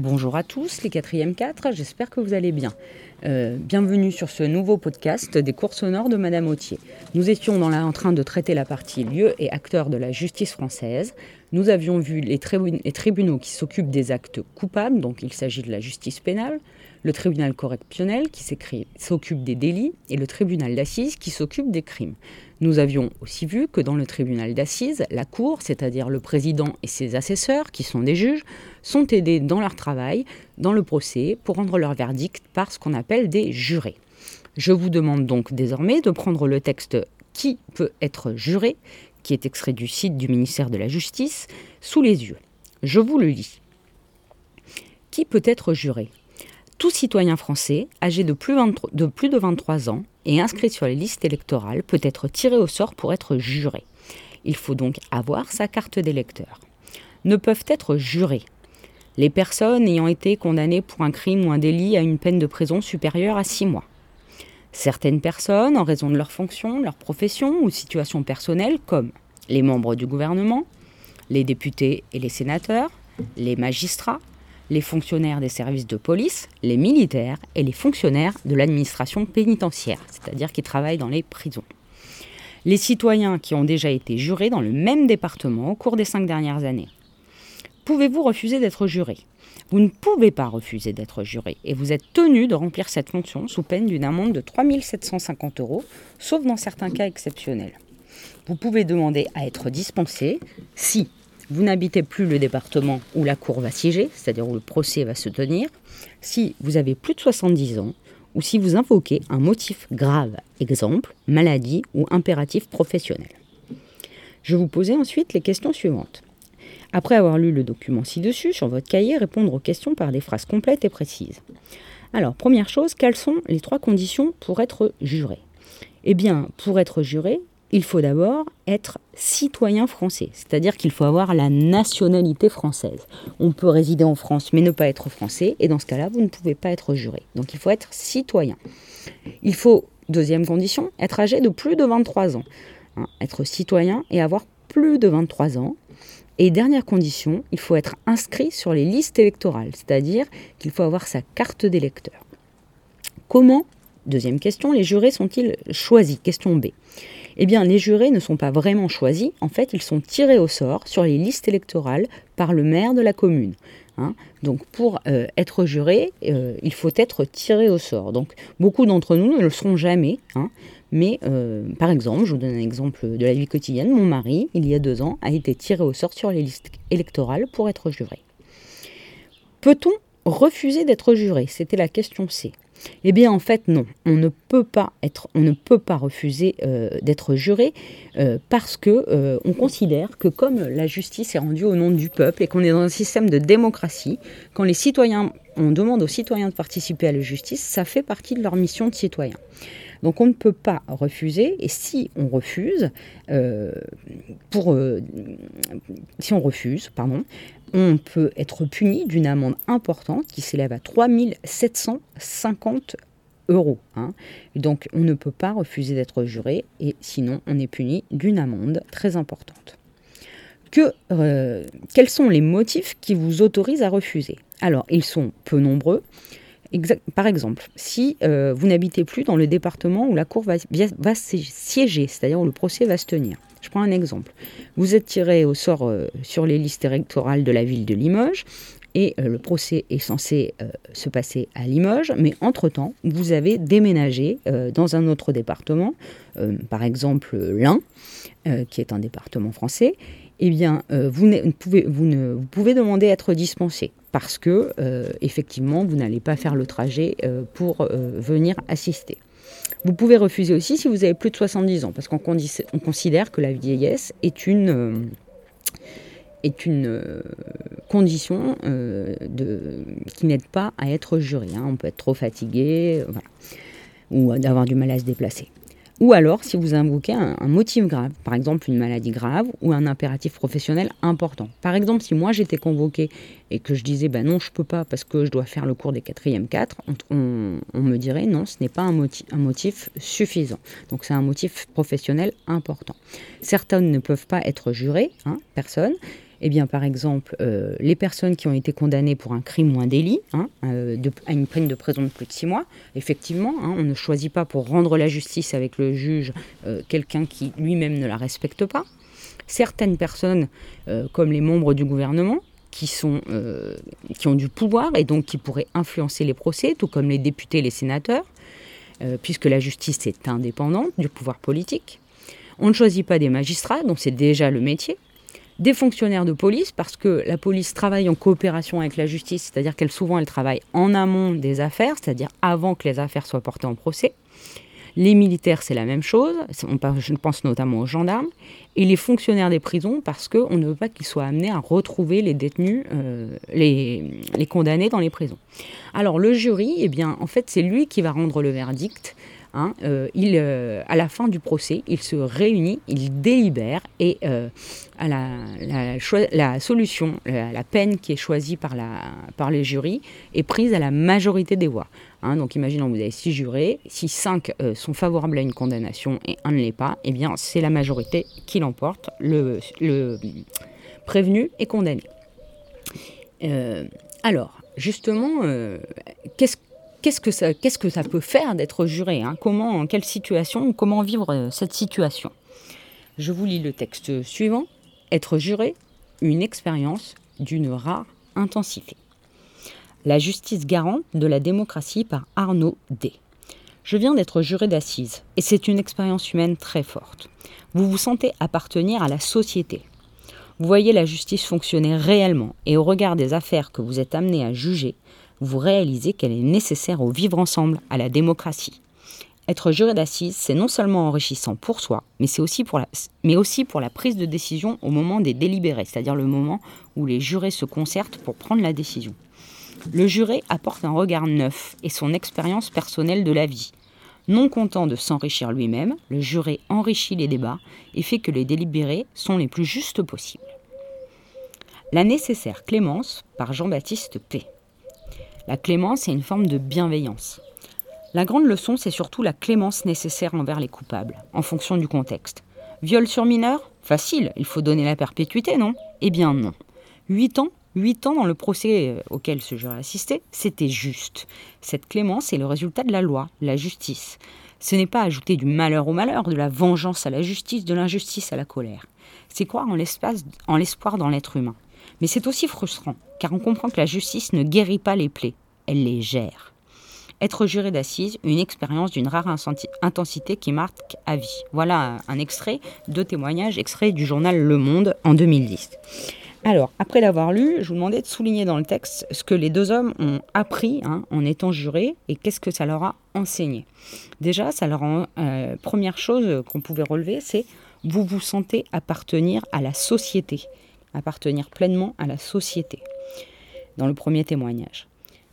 Bonjour à tous, les 4e 4, j'espère que vous allez bien. Euh, bienvenue sur ce nouveau podcast des cours sonores de Madame Autier. Nous étions dans en train de traiter la partie lieu et acteurs de la justice française. Nous avions vu les tribunaux qui s'occupent des actes coupables, donc il s'agit de la justice pénale, le tribunal correctionnel qui s'occupe des délits et le tribunal d'assises qui s'occupe des crimes. Nous avions aussi vu que dans le tribunal d'assises, la Cour, c'est-à-dire le président et ses assesseurs, qui sont des juges, sont aidés dans leur travail, dans le procès, pour rendre leur verdict par ce qu'on appelle des jurés. Je vous demande donc désormais de prendre le texte Qui peut être juré, qui est extrait du site du ministère de la Justice, sous les yeux. Je vous le lis. Qui peut être juré? Tout citoyen français âgé de plus, de plus, de 23 ans et inscrit sur les listes électorales peut être tiré au sort pour être juré. Il faut donc avoir sa carte d'électeur. Ne peuvent être jurés les personnes ayant été condamnées pour un crime ou un délit à une peine de prison supérieure à 6 mois. Certaines personnes, en raison de leur fonction, leur profession ou situation personnelle, comme les membres du gouvernement, les députés et les sénateurs, les magistrats, les fonctionnaires des services de police, les militaires et les fonctionnaires de l'administration pénitentiaire, c'est-à-dire qui travaillent dans les prisons. Les citoyens qui ont déjà été jurés dans le même département au cours des cinq dernières années. Pouvez-vous refuser d'être juré? Vous ne pouvez pas refuser d'être juré et vous êtes tenu de remplir cette fonction sous peine d'une amende de 3 750 euros, sauf dans certains cas exceptionnels. Vous pouvez demander à être dispensé si vous n'habitez plus le département où la cour va siéger, c'est-à-dire où le procès va se tenir, si vous avez plus de 70 ans ou si vous invoquez un motif grave, exemple maladie ou impératif professionnel. Je vous posais ensuite les questions suivantes. Après avoir lu le document ci-dessus, sur votre cahier, répondre aux questions par des phrases complètes et précises. Alors, première chose, quelles sont les trois conditions pour être juré? Eh bien, pour être juré, il faut d'abord être citoyen français, c'est-à-dire qu'il faut avoir la nationalité française. On peut résider en France mais ne pas être français, et dans ce cas-là, vous ne pouvez pas être juré. Donc il faut être citoyen. Il faut, deuxième condition, être âgé de plus de 23 ans. Hein, être citoyen et avoir plus de 23 ans. Et dernière condition, il faut être inscrit sur les listes électorales, c'est-à-dire qu'il faut avoir sa carte d'électeur. Comment, deuxième question, les jurés sont-ils choisis? Question B. Eh bien, les jurés ne sont pas vraiment choisis. En fait, ils sont tirés au sort sur les listes électorales par le maire de la commune. Hein. Donc, pour euh, être juré, euh, il faut être tiré au sort. Donc, beaucoup d'entre nous ne le seront jamais. Hein. Mais, euh, par exemple, je vous donne un exemple de la vie quotidienne. Mon mari, il y a deux ans, a été tiré au sort sur les listes électorales pour être juré. Peut-on refuser d'être juré? C'était la question C. Eh bien, en fait, non. On ne peut pas être, on ne peut pas refuser euh, d'être juré euh, parce que euh, on considère que comme la justice est rendue au nom du peuple et qu'on est dans un système de démocratie, quand les citoyens, on demande aux citoyens de participer à la justice, ça fait partie de leur mission de citoyen. Donc on ne peut pas refuser, et si on refuse, pour, si on refuse, pardon, on peut être puni d'une amende importante qui s'élève à 3750 euros. Hein. Donc on ne peut pas refuser d'être juré et sinon on est puni d'une amende très importante. Euh, quels sont les motifs qui vous autorisent à refuser? Alors ils sont peu nombreux. Par exemple, si euh, vous n'habitez plus dans le département où la cour va, siéger, c'est-à-dire où le procès va se tenir, je prends un exemple. Vous êtes tiré au sort euh, sur les listes électorales de la ville de Limoges et euh, le procès est censé se passer à Limoges, mais entre-temps, vous avez déménagé dans un autre département, par exemple l'Ain, qui est un département français, eh bien, vous, pouvez, ne, vous pouvez demander à être dispensé parce que, effectivement, vous n'allez pas faire le trajet pour venir assister. Vous pouvez refuser aussi si vous avez plus de 70 ans, parce qu'on considère que la vieillesse est une, euh, est une euh, condition euh, de, qui n'aide pas à être juré. Hein. On peut être trop fatigué, ou d'avoir du mal à se déplacer. Ou alors si vous invoquez un, motif grave, par exemple une maladie grave ou un impératif professionnel important. Par exemple, si moi j'étais convoqué et que je disais ben non, je peux pas parce que je dois faire le cours des quatrièmes 4, on, me dirait non, ce n'est pas un motif, suffisant. Donc c'est un motif professionnel important. Certaines ne peuvent pas être jurées, hein, personne. Eh bien, par exemple, euh, les personnes qui ont été condamnées pour un crime ou un délit, hein, euh, à une peine de prison de plus de six mois, effectivement, hein, on ne choisit pas pour rendre la justice avec le juge euh, quelqu'un qui lui-même ne la respecte pas. Certaines personnes, comme les membres du gouvernement, qui, sont, qui ont du pouvoir et donc qui pourraient influencer les procès, tout comme les députés et les sénateurs, puisque la justice est indépendante du pouvoir politique. On ne choisit pas des magistrats, dont c'est déjà le métier, des fonctionnaires de police, parce que la police travaille en coopération avec la justice, c'est-à-dire qu'elle souvent travaille en amont des affaires, c'est-à-dire avant que les affaires soient portées en procès. Les militaires, c'est la même chose, je pense notamment aux gendarmes, et les fonctionnaires des prisons, parce qu'on ne veut pas qu'ils soient amenés à retrouver les détenus, euh, les, les condamnés dans les prisons. Alors le jury, eh bien, en fait, c'est lui qui va rendre le verdict Hein, euh, euh, à la fin du procès, il se réunit, il délibère et euh, la, solution, la, peine qui est choisie par, les jurys est prise à la majorité des voix. Hein. donc imaginons vous avez six jurés, si cinq sont favorables à une condamnation et un ne l'est pas, eh bien c'est la majorité qui l'emporte. Le, le, prévenu est condamné. alors, justement, qu'est-ce qu'est-ce que ça, peut faire d'être juré hein? Comment, en quelle situation, comment vivre euh, cette situation? Je vous lis le texte suivant. Être juré, une expérience d'une rare intensité. La justice garante de la démocratie par Arnaud D. Je viens d'être juré d'assises et c'est une expérience humaine très forte. Vous vous sentez appartenir à la société. Vous voyez la justice fonctionner réellement et au regard des affaires que vous êtes amené à juger, vous réalisez qu'elle est nécessaire au vivre ensemble, à la démocratie. Être juré d'assises, c'est non seulement enrichissant pour soi, mais c'est aussi pour la, mais aussi pour la prise de décision au moment des délibérés, c'est-à-dire le moment où les jurés se concertent pour prendre la décision. Le juré apporte un regard neuf et son expérience personnelle de la vie. Non content de s'enrichir lui-même, le juré enrichit les débats et fait que les délibérés sont les plus justes possibles. La nécessaire clémence par Jean-Baptiste P. La clémence est une forme de bienveillance. La grande leçon, c'est surtout la clémence nécessaire envers les coupables, en fonction du contexte. Viol sur mineur? Facile, il faut donner la perpétuité, non? Eh bien non. Huit ans Huit ans dans le procès euh, auquel ce juré assisté, c'était juste. Cette clémence est le résultat de la loi, la justice. Ce n'est pas ajouter du malheur au malheur, de la vengeance à la justice, de l'injustice à la colère. C'est croire en l'espoir dans l'être humain. Mais c'est aussi frustrant, car on comprend que la justice ne guérit pas les plaies, elle les gère. Être juré d'assises, une expérience d'une rare intensité qui marque à vie. Voilà un extrait de témoignage extrait du journal Le Monde en 2010. Alors, après l'avoir lu, je vous demandais de souligner dans le texte ce que les deux hommes ont appris hein, en étant jurés et qu'est-ce que ça leur a enseigné. Déjà, ça leur a, euh, première chose qu'on pouvait relever, c'est vous vous sentez appartenir à la société appartenir pleinement à la société, dans le premier témoignage.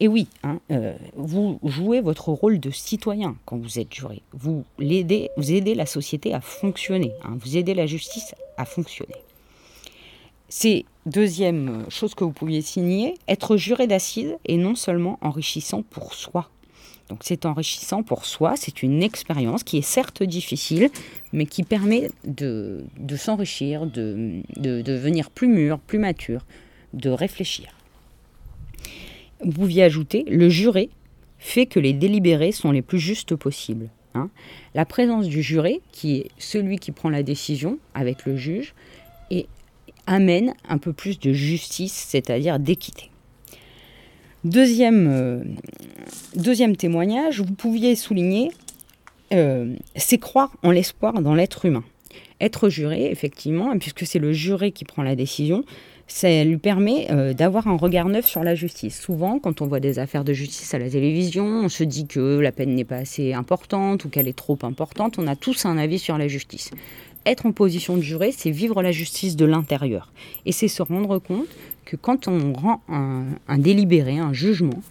Et oui, hein, euh, vous jouez votre rôle de citoyen quand vous êtes juré. Vous, aidez, la société à fonctionner, hein, vous aidez la justice à fonctionner. C'est deuxième chose que vous pouviez signer, être juré d'assises est non seulement enrichissant pour soi, donc c'est enrichissant pour soi, c'est une expérience qui est certes difficile, mais qui permet de, s'enrichir, de, devenir plus mûr, plus mature, de réfléchir. Vous pouviez ajouter, le juré fait que les délibérés sont les plus justes possibles. Hein. La présence du juré, qui est celui qui prend la décision avec le juge, et amène un peu plus de justice, c'est-à-dire d'équité. Deuxième, euh, deuxième témoignage, vous pouviez souligner, euh, c'est croire en l'espoir dans l'être humain. Être juré, effectivement, puisque c'est le juré qui prend la décision, ça lui permet euh, d'avoir un regard neuf sur la justice. Souvent, quand on voit des affaires de justice à la télévision, on se dit que la peine n'est pas assez importante ou qu'elle est trop importante. On a tous un avis sur la justice. Être en position de juré, c'est vivre la justice de l'intérieur. Et c'est se rendre compte que quand on rend un, délibéré, un jugement,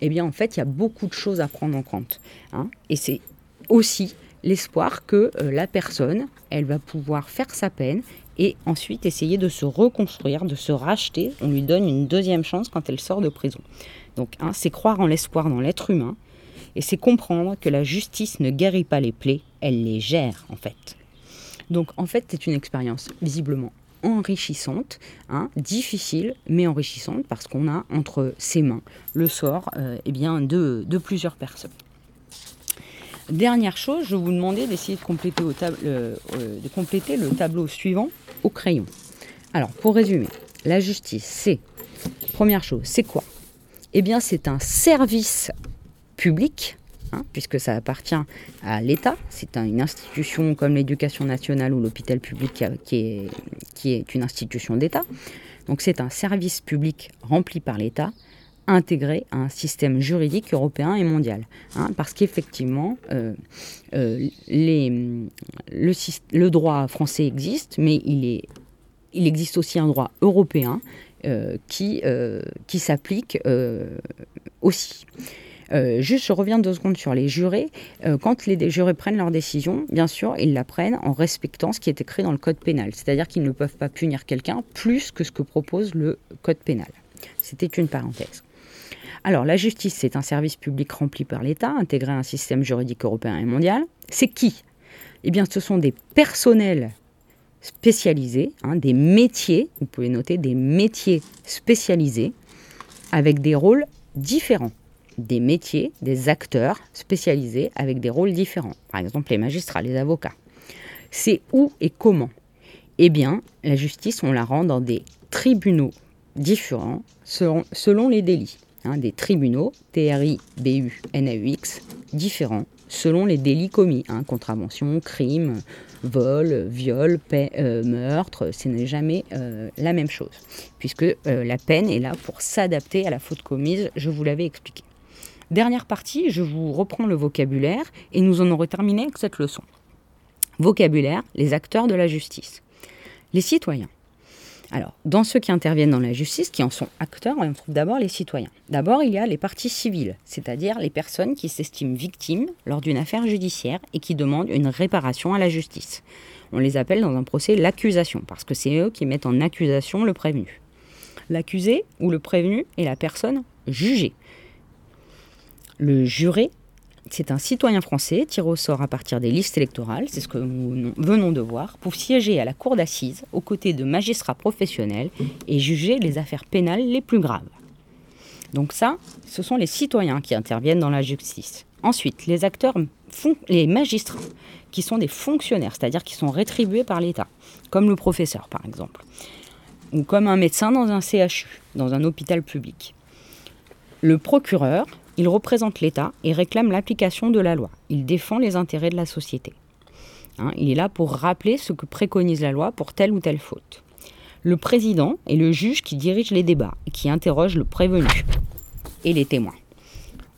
eh bien en fait il y a beaucoup de choses à prendre en compte. Hein. Et c'est aussi l'espoir que euh, la personne, elle va pouvoir faire sa peine et ensuite essayer de se reconstruire, de se racheter. On lui donne une deuxième chance quand elle sort de prison. Donc hein, c'est croire en l'espoir dans l'être humain et c'est comprendre que la justice ne guérit pas les plaies, elle les gère en fait. Donc en fait c'est une expérience visiblement enrichissante, hein, difficile mais enrichissante parce qu'on a entre ses mains le sort eh bien, de, plusieurs personnes. Dernière chose, je vous demandais d'essayer de compléter, de compléter le tableau suivant au crayon. Alors, pour résumer, la justice, c'est, première chose, c'est quoi? Eh bien, c'est un service public Hein, puisque ça appartient à l'État. C'est une institution comme l'éducation nationale ou l'hôpital public qui, est, une institution d'État. Donc c'est un service public rempli par l'État intégré à un système juridique européen et mondial. Hein, parce qu'effectivement, euh, euh, le, droit français existe, mais il, existe aussi un droit européen euh, qui s'applique aussi. Euh, juste, je reviens deux secondes sur les jurés. Euh, quand les jurés prennent leur décision, bien sûr, ils la prennent en respectant ce qui est écrit dans le code pénal. C'est-à-dire qu'ils ne peuvent pas punir quelqu'un plus que ce que propose le code pénal. C'était une parenthèse. Alors, la justice, c'est un service public rempli par l'État, intégré à un système juridique européen et mondial. C'est qui? Eh bien, ce sont des personnels spécialisés, hein, des métiers, vous pouvez noter des métiers spécialisés, avec des rôles différents des métiers, des acteurs spécialisés avec des rôles différents. Par exemple, les magistrats, les avocats. C'est où et comment? Eh bien, la justice, on la rend dans des tribunaux différents selon, les délits. Hein, des tribunaux, T-R-I-B-U-N-A-U-X, différents selon les délits commis. Hein, contravention, crime, vol, viol, euh, meurtre, ce n'est jamais euh, la même chose. Puisque euh, la peine est là pour s'adapter à la faute commise, je vous l'avais expliqué. Dernière partie, je vous reprends le vocabulaire et nous en aurons terminé avec cette leçon. Vocabulaire, les acteurs de la justice. Les citoyens. Alors, dans ceux qui interviennent dans la justice, qui en sont acteurs, on trouve d'abord les citoyens. D'abord, il y a les parties civiles, c'est-à-dire les personnes qui s'estiment victimes lors d'une affaire judiciaire et qui demandent une réparation à la justice. On les appelle dans un procès l'accusation, parce que c'est eux qui mettent en accusation le prévenu. L'accusé ou le prévenu est la personne jugée. Le juré, c'est un citoyen français tiré au sort à partir des listes électorales, c'est ce que nous venons de voir, pour siéger à la cour d'assises aux côtés de magistrats professionnels et juger les affaires pénales les plus graves. Donc ça, ce sont les citoyens qui interviennent dans la justice. Ensuite, les acteurs, les magistrats, qui sont des fonctionnaires, c'est-à-dire qui sont rétribués par l'État, comme le professeur par exemple, ou comme un médecin dans un CHU, dans un hôpital public. Le procureur, il représente l'État et réclame l'application de la loi. Il défend les intérêts de la société. Hein, il est là pour rappeler ce que préconise la loi pour telle ou telle faute. Le président est le juge qui dirige les débats et qui interroge le prévenu et les témoins.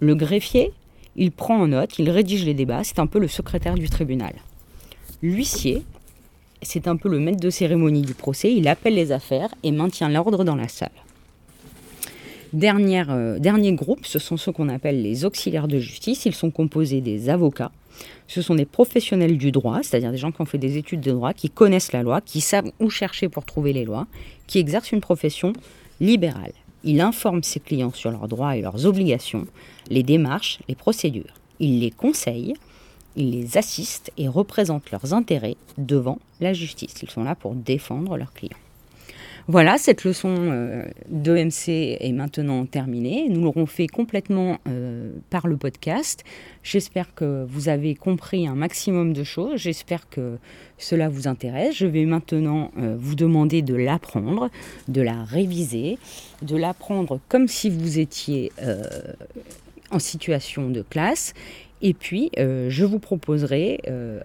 Le greffier, il prend en note, il rédige les débats, c'est un peu le secrétaire du tribunal. L'huissier, c'est un peu le maître de cérémonie du procès, il appelle les affaires et maintient l'ordre dans la salle. Euh, dernier groupe, ce sont ceux qu'on appelle les auxiliaires de justice. Ils sont composés des avocats. Ce sont des professionnels du droit, c'est-à-dire des gens qui ont fait des études de droit, qui connaissent la loi, qui savent où chercher pour trouver les lois, qui exercent une profession libérale. Ils informent ses clients sur leurs droits et leurs obligations, les démarches, les procédures. Ils les conseillent, ils les assistent et représentent leurs intérêts devant la justice. Ils sont là pour défendre leurs clients. Voilà, cette leçon euh, est maintenant terminée. Nous l'aurons fait complètement euh, par le podcast. J'espère que vous avez compris un maximum de choses. J'espère que cela vous intéresse. Je vais maintenant euh, vous demander de l'apprendre, de la réviser, de l'apprendre comme si vous étiez en situation de classe et puis, euh, je vous proposerai euh,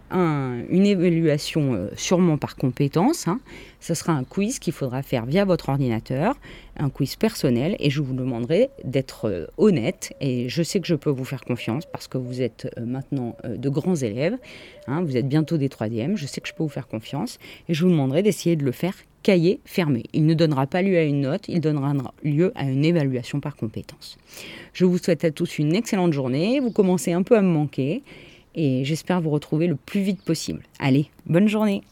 une évaluation euh, sûrement par compétence. Hein. Ce sera un quiz qu'il faudra faire via votre ordinateur, un quiz personnel, et je vous demanderai d'être honnête. Et je sais que je peux vous faire confiance parce que vous êtes maintenant de grands élèves. Hein. vous êtes bientôt des troisièmes. Je sais que je peux vous faire confiance. Et je vous demanderai d'essayer de le faire cahier fermé. Il ne donnera pas lieu à une note, il donnera lieu à une évaluation par compétence. Je vous souhaite à tous une excellente journée. Vous commencez un peu à me manquer et j'espère vous retrouver le plus vite possible. Allez, bonne journée